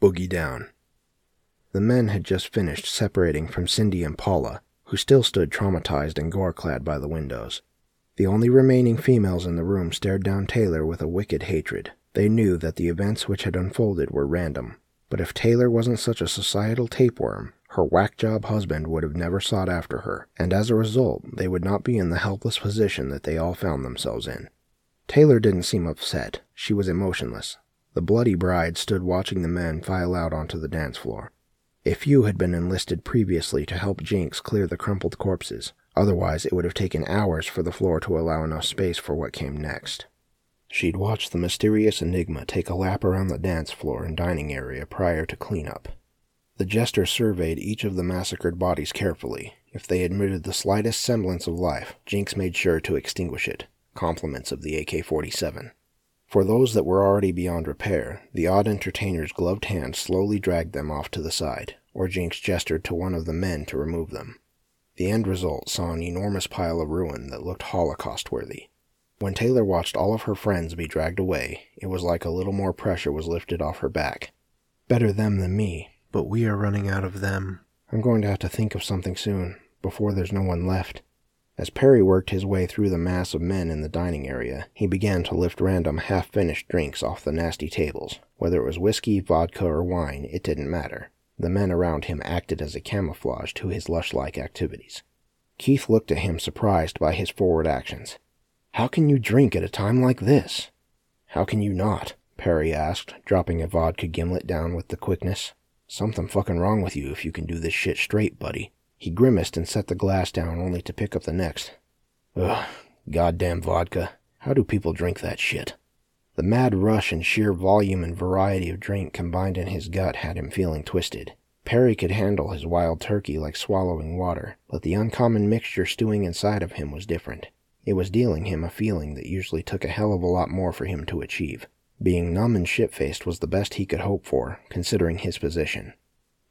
Boogie Down. The men had just finished separating from Cindy and Paula, who still stood traumatized and gore clad by the windows. The only remaining females in the room stared down Taylor with a wicked hatred. They knew that the events which had unfolded were random, but if Taylor wasn't such a societal tapeworm, her whack job husband would have never sought after her, and as a result, they would not be in the helpless position that they all found themselves in. Taylor didn't seem upset. She was emotionless. The bloody bride stood watching the men file out onto the dance floor. A few had been enlisted previously to help Jinx clear the crumpled corpses, Otherwise, it would have taken hours for the floor to allow enough space for what came next. She'd watched the mysterious enigma take a lap around the dance floor and dining area prior to cleanup. The jester surveyed each of the massacred bodies carefully. If they admitted the slightest semblance of life, Jinx made sure to extinguish it. Compliments of the AK 47. For those that were already beyond repair, the odd entertainer's gloved hand slowly dragged them off to the side, or Jinx gestured to one of the men to remove them. The end result saw an enormous pile of ruin that looked Holocaust worthy. When Taylor watched all of her friends be dragged away, it was like a little more pressure was lifted off her back. Better them than me, but we are running out of them. I'm going to have to think of something soon, before there's no one left. As Perry worked his way through the mass of men in the dining area, he began to lift random half finished drinks off the nasty tables. Whether it was whiskey, vodka, or wine, it didn't matter. The men around him acted as a camouflage to his lush like activities. Keith looked at him surprised by his forward actions. How can you drink at a time like this? How can you not? Perry asked, dropping a vodka gimlet down with the quickness. Something fucking wrong with you if you can do this shit straight, buddy. He grimaced and set the glass down only to pick up the next. Ugh, goddamn vodka. How do people drink that shit? The mad rush and sheer volume and variety of drink combined in his gut had him feeling twisted. Perry could handle his wild turkey like swallowing water, but the uncommon mixture stewing inside of him was different. It was dealing him a feeling that usually took a hell of a lot more for him to achieve. Being numb and shit-faced was the best he could hope for, considering his position.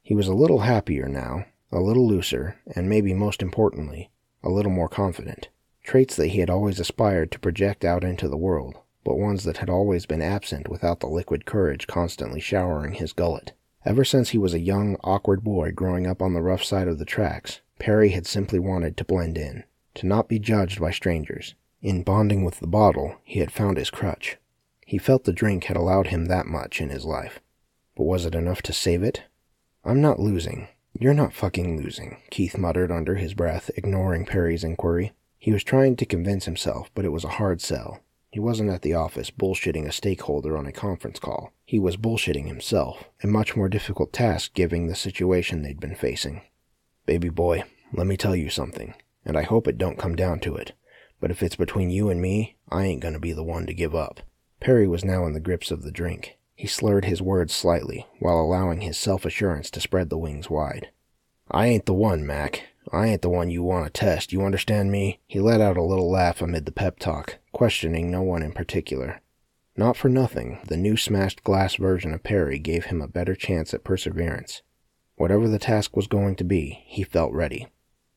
He was a little happier now, a little looser, and maybe most importantly, a little more confident. Traits that he had always aspired to project out into the world, but ones that had always been absent without the liquid courage constantly showering his gullet. Ever since he was a young, awkward boy growing up on the rough side of the tracks, Perry had simply wanted to blend in, to not be judged by strangers. In bonding with the bottle, he had found his crutch. He felt the drink had allowed him that much in his life. But was it enough to save it? I'm not losing. You're not fucking losing, Keith muttered under his breath, ignoring Perry's inquiry. He was trying to convince himself, but it was a hard sell. He wasn't at the office bullshitting a stakeholder on a conference call. He was bullshitting himself, a much more difficult task given the situation they'd been facing. Baby boy, let me tell you something, and I hope it don't come down to it, but if it's between you and me, I ain't gonna be the one to give up. Perry was now in the grips of the drink. He slurred his words slightly, while allowing his self-assurance to spread the wings wide. I ain't the one, Mac. I ain't the one you want to test, you understand me? He let out a little laugh amid the pep talk, questioning no one in particular. Not for nothing, the new smashed glass version of Perry gave him a better chance at perseverance. Whatever the task was going to be, he felt ready.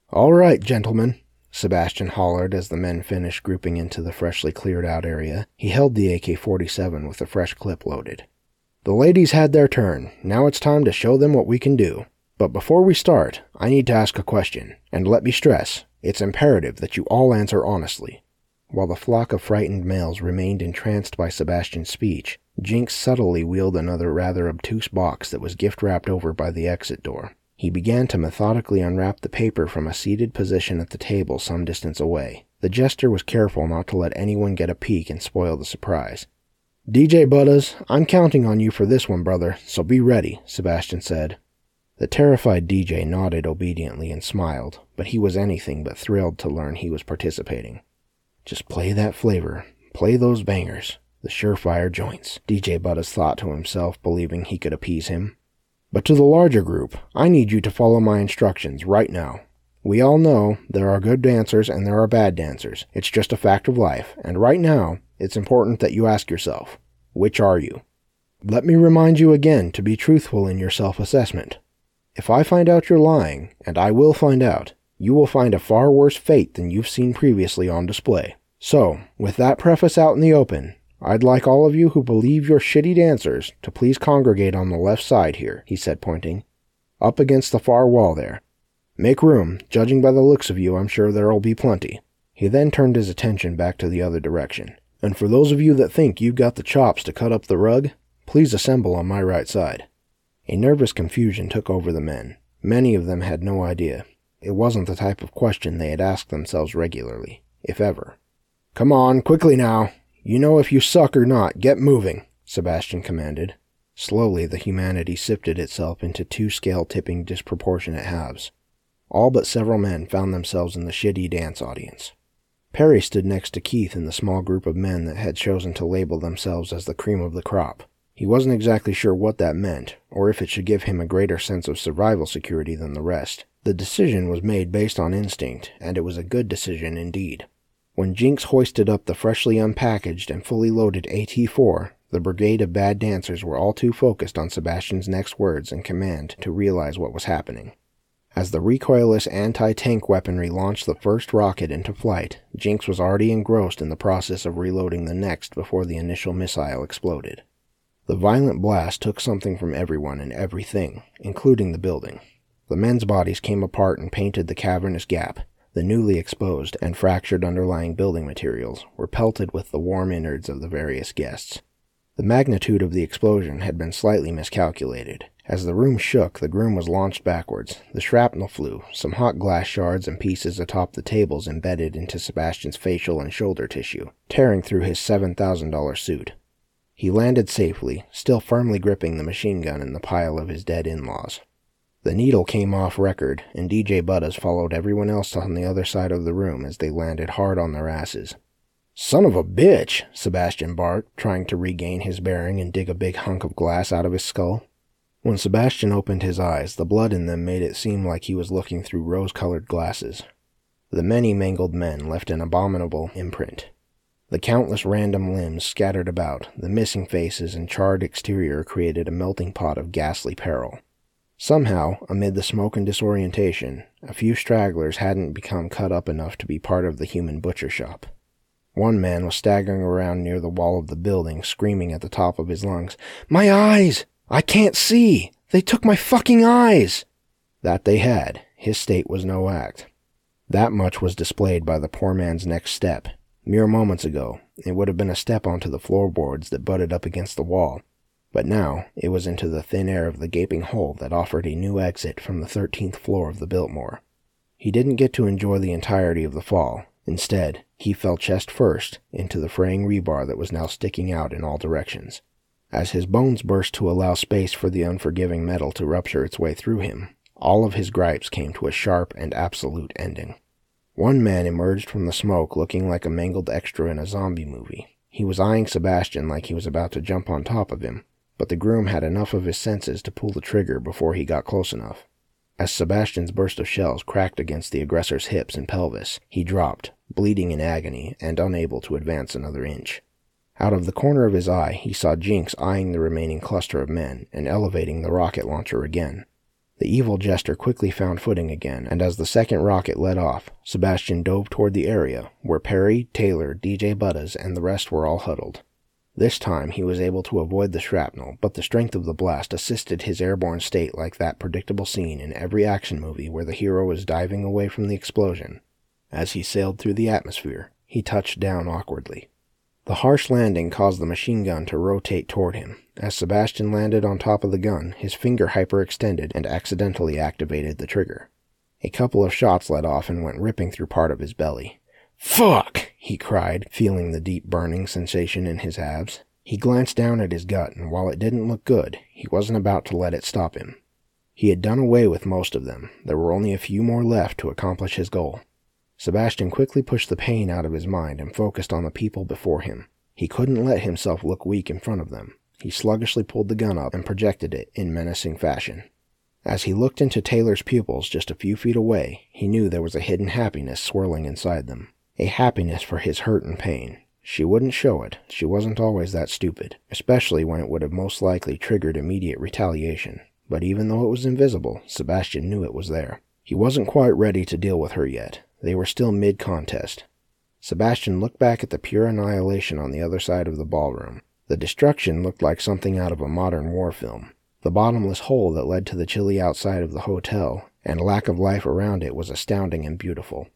All right, gentlemen, Sebastian hollered as the men finished grouping into the freshly cleared out area. He held the AK 47 with a fresh clip loaded. The ladies had their turn. Now it's time to show them what we can do. But before we start, I need to ask a question, and let me stress, it's imperative that you all answer honestly. While the flock of frightened males remained entranced by Sebastian's speech, Jinx subtly wheeled another rather obtuse box that was gift wrapped over by the exit door. He began to methodically unwrap the paper from a seated position at the table some distance away. The jester was careful not to let anyone get a peek and spoil the surprise. DJ Butters, I'm counting on you for this one, brother, so be ready, Sebastian said, the terrified DJ nodded obediently and smiled, but he was anything but thrilled to learn he was participating. Just play that flavor. Play those bangers. The surefire joints, DJ Butters thought to himself, believing he could appease him. But to the larger group, I need you to follow my instructions right now. We all know there are good dancers and there are bad dancers. It's just a fact of life, and right now, it's important that you ask yourself, which are you? Let me remind you again to be truthful in your self assessment. If I find out you're lying, and I will find out, you will find a far worse fate than you've seen previously on display. So, with that preface out in the open, I'd like all of you who believe you're shitty dancers to please congregate on the left side here, he said, pointing. Up against the far wall there. Make room. Judging by the looks of you, I'm sure there'll be plenty. He then turned his attention back to the other direction. And for those of you that think you've got the chops to cut up the rug, please assemble on my right side. A nervous confusion took over the men. Many of them had no idea. It wasn't the type of question they had asked themselves regularly, if ever. Come on, quickly now. You know if you suck or not. Get moving, Sebastian commanded. Slowly, the humanity sifted itself into two scale tipping disproportionate halves. All but several men found themselves in the shitty dance audience. Perry stood next to Keith in the small group of men that had chosen to label themselves as the cream of the crop. He wasn't exactly sure what that meant, or if it should give him a greater sense of survival security than the rest. The decision was made based on instinct, and it was a good decision indeed. When Jinx hoisted up the freshly unpackaged and fully loaded AT-4, the brigade of bad dancers were all too focused on Sebastian's next words and command to realize what was happening. As the recoilless anti-tank weaponry launched the first rocket into flight, Jinx was already engrossed in the process of reloading the next before the initial missile exploded. The violent blast took something from everyone and everything, including the building. The men's bodies came apart and painted the cavernous gap. The newly exposed and fractured underlying building materials were pelted with the warm innards of the various guests. The magnitude of the explosion had been slightly miscalculated, as the room shook, the groom was launched backwards. The shrapnel flew, some hot glass shards and pieces atop the tables embedded into Sebastian's facial and shoulder tissue, tearing through his $7,000 suit. He landed safely, still firmly gripping the machine gun in the pile of his dead in laws. The needle came off record, and DJ Butters followed everyone else on the other side of the room as they landed hard on their asses. Son of a bitch, Sebastian barked, trying to regain his bearing and dig a big hunk of glass out of his skull. When Sebastian opened his eyes, the blood in them made it seem like he was looking through rose colored glasses. The many mangled men left an abominable imprint. The countless random limbs scattered about, the missing faces and charred exterior created a melting pot of ghastly peril. Somehow, amid the smoke and disorientation, a few stragglers hadn't become cut up enough to be part of the human butcher shop. One man was staggering around near the wall of the building, screaming at the top of his lungs, My eyes! I can't see! They took my fucking eyes! That they had. His state was no act. That much was displayed by the poor man's next step. Mere moments ago, it would have been a step onto the floorboards that butted up against the wall, but now it was into the thin air of the gaping hole that offered a new exit from the thirteenth floor of the Biltmore. He didn't get to enjoy the entirety of the fall. Instead, he fell chest first into the fraying rebar that was now sticking out in all directions. As his bones burst to allow space for the unforgiving metal to rupture its way through him, all of his gripes came to a sharp and absolute ending. One man emerged from the smoke looking like a mangled extra in a zombie movie. He was eyeing Sebastian like he was about to jump on top of him, but the groom had enough of his senses to pull the trigger before he got close enough. As Sebastian's burst of shells cracked against the aggressor's hips and pelvis, he dropped, bleeding in agony and unable to advance another inch. Out of the corner of his eye, he saw Jinx eyeing the remaining cluster of men and elevating the rocket launcher again. The evil jester quickly found footing again, and as the second rocket let off, Sebastian dove toward the area where Perry, Taylor, DJ Butters, and the rest were all huddled. This time he was able to avoid the shrapnel, but the strength of the blast assisted his airborne state like that predictable scene in every action movie where the hero is diving away from the explosion. As he sailed through the atmosphere, he touched down awkwardly. The harsh landing caused the machine gun to rotate toward him. As Sebastian landed on top of the gun, his finger hyperextended and accidentally activated the trigger. A couple of shots let off and went ripping through part of his belly. Fuck! he cried, feeling the deep burning sensation in his abs. He glanced down at his gut, and while it didn't look good, he wasn't about to let it stop him. He had done away with most of them. There were only a few more left to accomplish his goal. Sebastian quickly pushed the pain out of his mind and focused on the people before him. He couldn't let himself look weak in front of them. He sluggishly pulled the gun up and projected it in menacing fashion. As he looked into Taylor's pupils just a few feet away, he knew there was a hidden happiness swirling inside them. A happiness for his hurt and pain. She wouldn't show it. She wasn't always that stupid, especially when it would have most likely triggered immediate retaliation. But even though it was invisible, Sebastian knew it was there. He wasn't quite ready to deal with her yet, they were still mid contest. Sebastian looked back at the pure annihilation on the other side of the ballroom. The destruction looked like something out of a modern war film. The bottomless hole that led to the chilly outside of the hotel and lack of life around it was astounding and beautiful.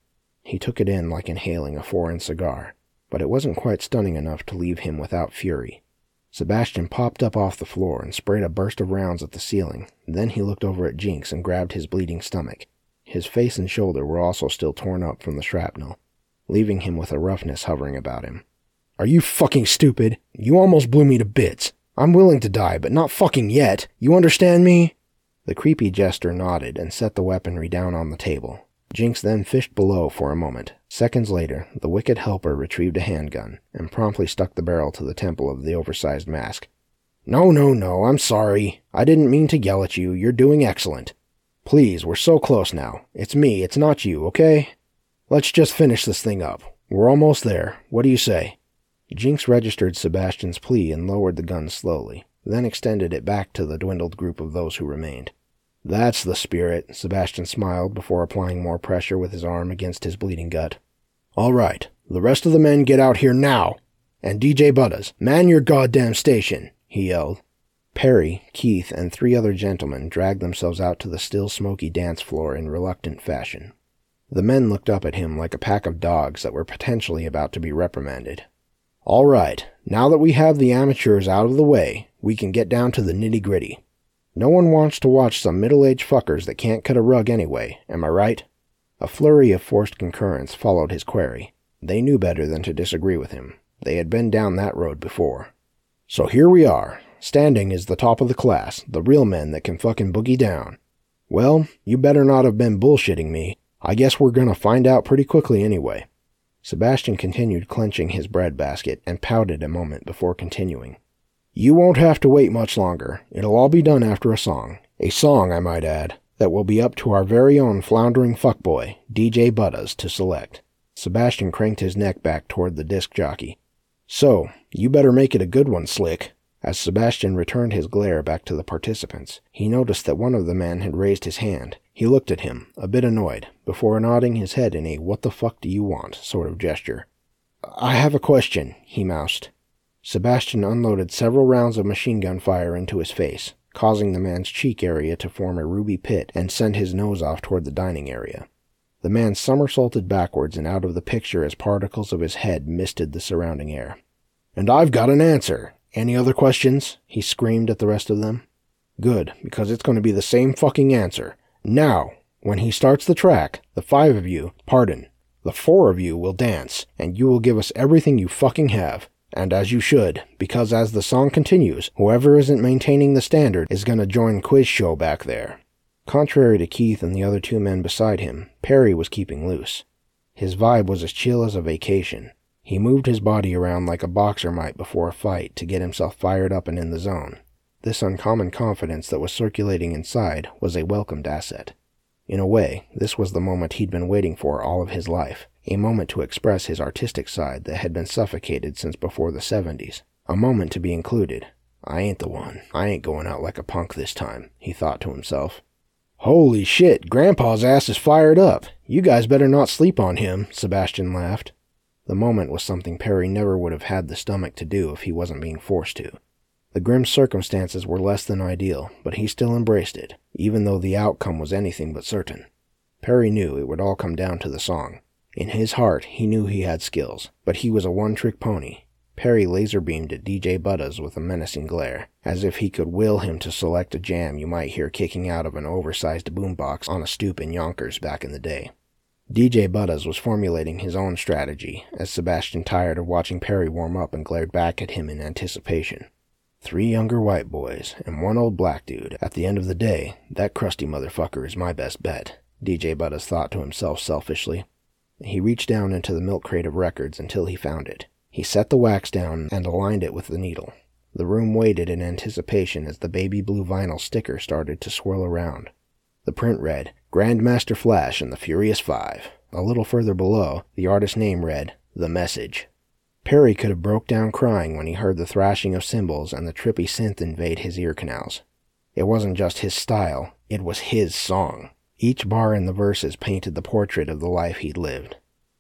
He took it in like inhaling a foreign cigar, but it wasn't quite stunning enough to leave him without fury. Sebastian popped up off the floor and sprayed a burst of rounds at the ceiling. Then he looked over at Jinx and grabbed his bleeding stomach. His face and shoulder were also still torn up from the shrapnel leaving him with a roughness hovering about him. Are you fucking stupid? You almost blew me to bits. I'm willing to die, but not fucking yet. You understand me? The creepy jester nodded and set the weaponry down on the table. Jinx then fished below for a moment. Seconds later, the wicked helper retrieved a handgun and promptly stuck the barrel to the temple of the oversized mask. No, no, no, I'm sorry. I didn't mean to yell at you. You're doing excellent. Please, we're so close now. It's me, it's not you, okay? Let's just finish this thing up. We're almost there. What do you say? Jinx registered Sebastian's plea and lowered the gun slowly, then extended it back to the dwindled group of those who remained. That's the spirit, Sebastian smiled before applying more pressure with his arm against his bleeding gut. All right, the rest of the men get out here now! And DJ Butters, man your goddamn station, he yelled. Perry, Keith, and three other gentlemen dragged themselves out to the still smoky dance floor in reluctant fashion. The men looked up at him like a pack of dogs that were potentially about to be reprimanded. All right, now that we have the amateurs out of the way, we can get down to the nitty gritty. No one wants to watch some middle aged fuckers that can't cut a rug anyway, am I right? A flurry of forced concurrence followed his query. They knew better than to disagree with him. They had been down that road before. So here we are. Standing is the top of the class, the real men that can fucking boogie down. Well, you better not have been bullshitting me, I guess we're to find out pretty quickly anyway. Sebastian continued clenching his bread basket and pouted a moment before continuing. You won't have to wait much longer. It'll all be done after a song. A song, I might add, that will be up to our very own floundering fuckboy, DJ Butters, to select. Sebastian cranked his neck back toward the disc jockey. So, you better make it a good one, Slick. As Sebastian returned his glare back to the participants, he noticed that one of the men had raised his hand, he looked at him, a bit annoyed, before nodding his head in a what the fuck do you want sort of gesture. I have a question, he moused. Sebastian unloaded several rounds of machine gun fire into his face, causing the man's cheek area to form a ruby pit and send his nose off toward the dining area. The man somersaulted backwards and out of the picture as particles of his head misted the surrounding air. And I've got an answer. Any other questions? he screamed at the rest of them. Good, because it's going to be the same fucking answer. Now, when he starts the track, the five of you, pardon, the four of you will dance, and you will give us everything you fucking have. And as you should, because as the song continues, whoever isn't maintaining the standard is gonna join Quiz Show back there. Contrary to Keith and the other two men beside him, Perry was keeping loose. His vibe was as chill as a vacation. He moved his body around like a boxer might before a fight to get himself fired up and in the zone. This uncommon confidence that was circulating inside was a welcomed asset. In a way, this was the moment he'd been waiting for all of his life, a moment to express his artistic side that had been suffocated since before the 70s, a moment to be included. I ain't the one. I ain't going out like a punk this time, he thought to himself. Holy shit, Grandpa's ass is fired up. You guys better not sleep on him, Sebastian laughed. The moment was something Perry never would have had the stomach to do if he wasn't being forced to. The grim circumstances were less than ideal, but he still embraced it, even though the outcome was anything but certain. Perry knew it would all come down to the song. In his heart, he knew he had skills, but he was a one trick pony. Perry laser beamed at DJ Butters with a menacing glare, as if he could will him to select a jam you might hear kicking out of an oversized boombox on a stoop in Yonkers back in the day. DJ Butters was formulating his own strategy as Sebastian tired of watching Perry warm up and glared back at him in anticipation. Three younger white boys and one old black dude. At the end of the day, that crusty motherfucker is my best bet, DJ Butters thought to himself selfishly. He reached down into the milk crate of records until he found it. He set the wax down and aligned it with the needle. The room waited in anticipation as the baby blue vinyl sticker started to swirl around. The print read, Grandmaster Flash and the Furious Five. A little further below, the artist's name read, The Message. Perry could have broke down crying when he heard the thrashing of cymbals and the trippy synth invade his ear canals. It wasn't just his style, it was his song. Each bar in the verses painted the portrait of the life he'd lived.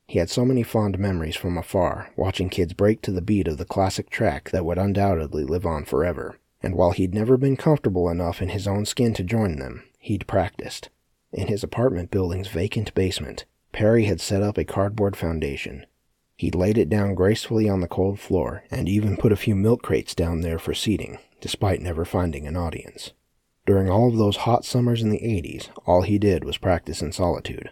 He had so many fond memories from afar, watching kids break to the beat of the classic track that would undoubtedly live on forever. And while he'd never been comfortable enough in his own skin to join them, he'd practiced. In his apartment building's vacant basement, Perry had set up a cardboard foundation. He'd laid it down gracefully on the cold floor, and even put a few milk crates down there for seating, despite never finding an audience. During all of those hot summers in the 80s, all he did was practice in solitude.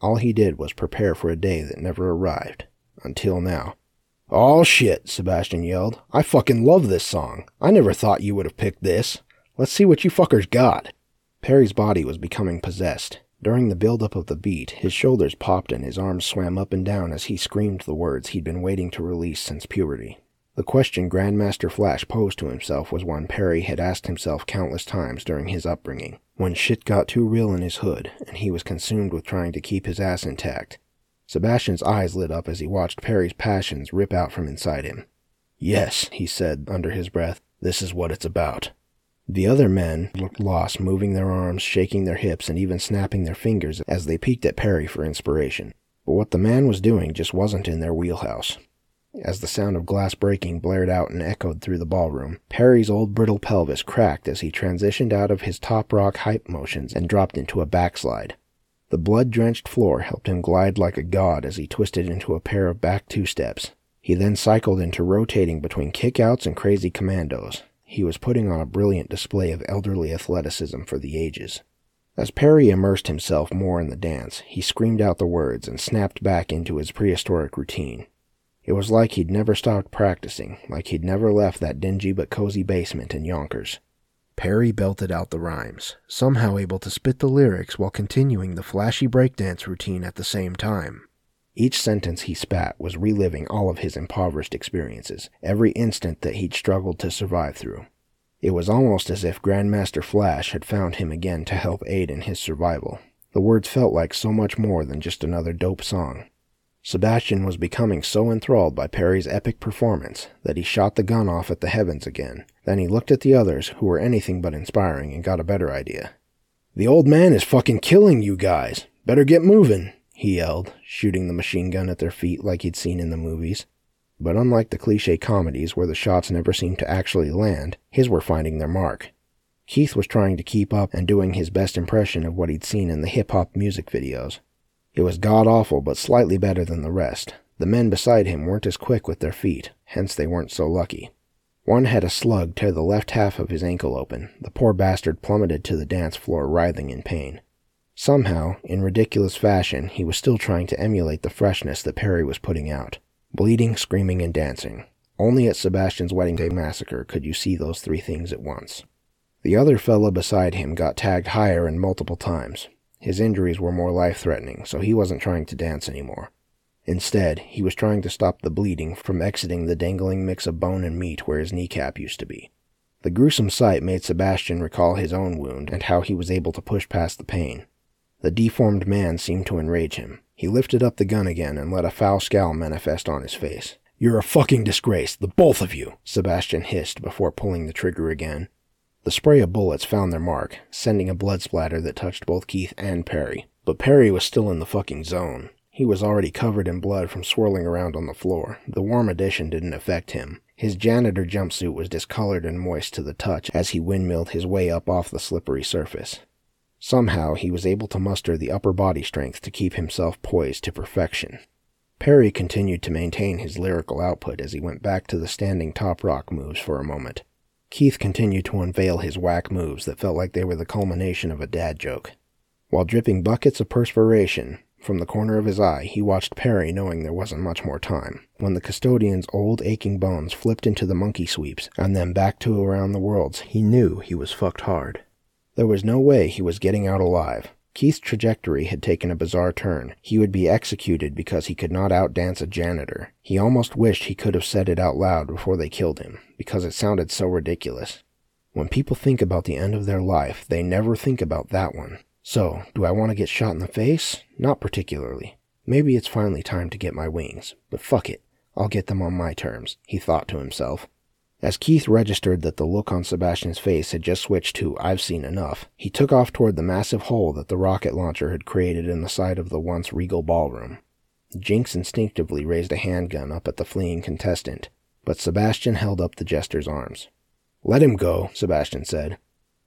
All he did was prepare for a day that never arrived. Until now. Oh shit, Sebastian yelled. I fucking love this song. I never thought you would have picked this. Let's see what you fuckers got. Perry's body was becoming possessed. During the build-up of the beat, his shoulders popped and his arms swam up and down as he screamed the words he'd been waiting to release since puberty. The question Grandmaster Flash posed to himself was one Perry had asked himself countless times during his upbringing. When shit got too real in his hood, and he was consumed with trying to keep his ass intact. Sebastian's eyes lit up as he watched Perry's passions rip out from inside him. Yes, he said under his breath, this is what it's about. The other men looked lost, moving their arms, shaking their hips, and even snapping their fingers as they peeked at Perry for inspiration. But what the man was doing just wasn't in their wheelhouse. As the sound of glass breaking blared out and echoed through the ballroom, Perry's old brittle pelvis cracked as he transitioned out of his top rock hype motions and dropped into a backslide. The blood drenched floor helped him glide like a god as he twisted into a pair of back two steps. He then cycled into rotating between kickouts and crazy commandos. He was putting on a brilliant display of elderly athleticism for the ages. As Perry immersed himself more in the dance, he screamed out the words and snapped back into his prehistoric routine. It was like he'd never stopped practicing, like he'd never left that dingy but cozy basement in Yonkers. Perry belted out the rhymes, somehow able to spit the lyrics while continuing the flashy breakdance routine at the same time. Each sentence he spat was reliving all of his impoverished experiences, every instant that he'd struggled to survive through. It was almost as if Grandmaster Flash had found him again to help aid in his survival. The words felt like so much more than just another dope song. Sebastian was becoming so enthralled by Perry's epic performance that he shot the gun off at the heavens again. Then he looked at the others, who were anything but inspiring, and got a better idea. The old man is fucking killing you guys. Better get moving, he yelled, shooting the machine gun at their feet like he'd seen in the movies. But unlike the cliche comedies where the shots never seemed to actually land, his were finding their mark. Keith was trying to keep up and doing his best impression of what he'd seen in the hip hop music videos. It was god awful, but slightly better than the rest. The men beside him weren't as quick with their feet, hence they weren't so lucky. One had a slug tear the left half of his ankle open. The poor bastard plummeted to the dance floor, writhing in pain. Somehow, in ridiculous fashion, he was still trying to emulate the freshness that Perry was putting out. Bleeding, screaming, and dancing. Only at Sebastian's wedding day massacre could you see those three things at once. The other fellow beside him got tagged higher and multiple times. His injuries were more life threatening, so he wasn't trying to dance anymore. Instead, he was trying to stop the bleeding from exiting the dangling mix of bone and meat where his kneecap used to be. The gruesome sight made Sebastian recall his own wound and how he was able to push past the pain. The deformed man seemed to enrage him. He lifted up the gun again and let a foul scowl manifest on his face. You're a fucking disgrace, the both of you, Sebastian hissed before pulling the trigger again. The spray of bullets found their mark, sending a blood splatter that touched both Keith and Perry. But Perry was still in the fucking zone. He was already covered in blood from swirling around on the floor. The warm addition didn't affect him. His janitor jumpsuit was discolored and moist to the touch as he windmilled his way up off the slippery surface. Somehow he was able to muster the upper body strength to keep himself poised to perfection. Perry continued to maintain his lyrical output as he went back to the standing top rock moves for a moment. Keith continued to unveil his whack moves that felt like they were the culmination of a dad joke. While dripping buckets of perspiration from the corner of his eye, he watched Perry knowing there wasn't much more time. When the custodian's old aching bones flipped into the monkey sweeps and then back to around the worlds, he knew he was fucked hard. There was no way he was getting out alive. Keith's trajectory had taken a bizarre turn. He would be executed because he could not outdance a janitor. He almost wished he could have said it out loud before they killed him, because it sounded so ridiculous. When people think about the end of their life, they never think about that one. So, do I want to get shot in the face? Not particularly. Maybe it's finally time to get my wings, but fuck it. I'll get them on my terms, he thought to himself. As Keith registered that the look on Sebastian's face had just switched to I've seen enough, he took off toward the massive hole that the rocket launcher had created in the side of the once regal ballroom. Jinx instinctively raised a handgun up at the fleeing contestant, but Sebastian held up the jester's arms. Let him go, Sebastian said.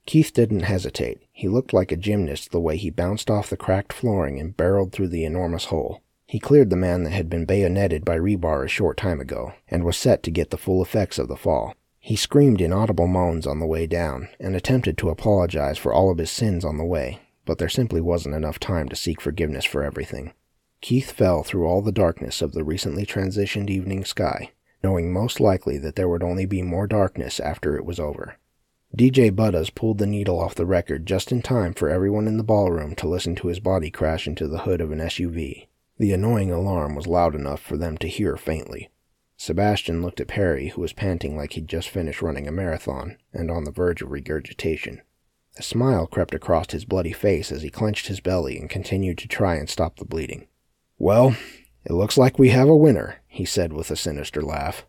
Keith didn't hesitate. He looked like a gymnast the way he bounced off the cracked flooring and barreled through the enormous hole. He cleared the man that had been bayoneted by rebar a short time ago, and was set to get the full effects of the fall. He screamed inaudible moans on the way down, and attempted to apologize for all of his sins on the way, but there simply wasn't enough time to seek forgiveness for everything. Keith fell through all the darkness of the recently transitioned evening sky, knowing most likely that there would only be more darkness after it was over. DJ Butters pulled the needle off the record just in time for everyone in the ballroom to listen to his body crash into the hood of an SUV. The annoying alarm was loud enough for them to hear faintly. Sebastian looked at Perry, who was panting like he'd just finished running a marathon and on the verge of regurgitation. A smile crept across his bloody face as he clenched his belly and continued to try and stop the bleeding. Well, it looks like we have a winner, he said with a sinister laugh.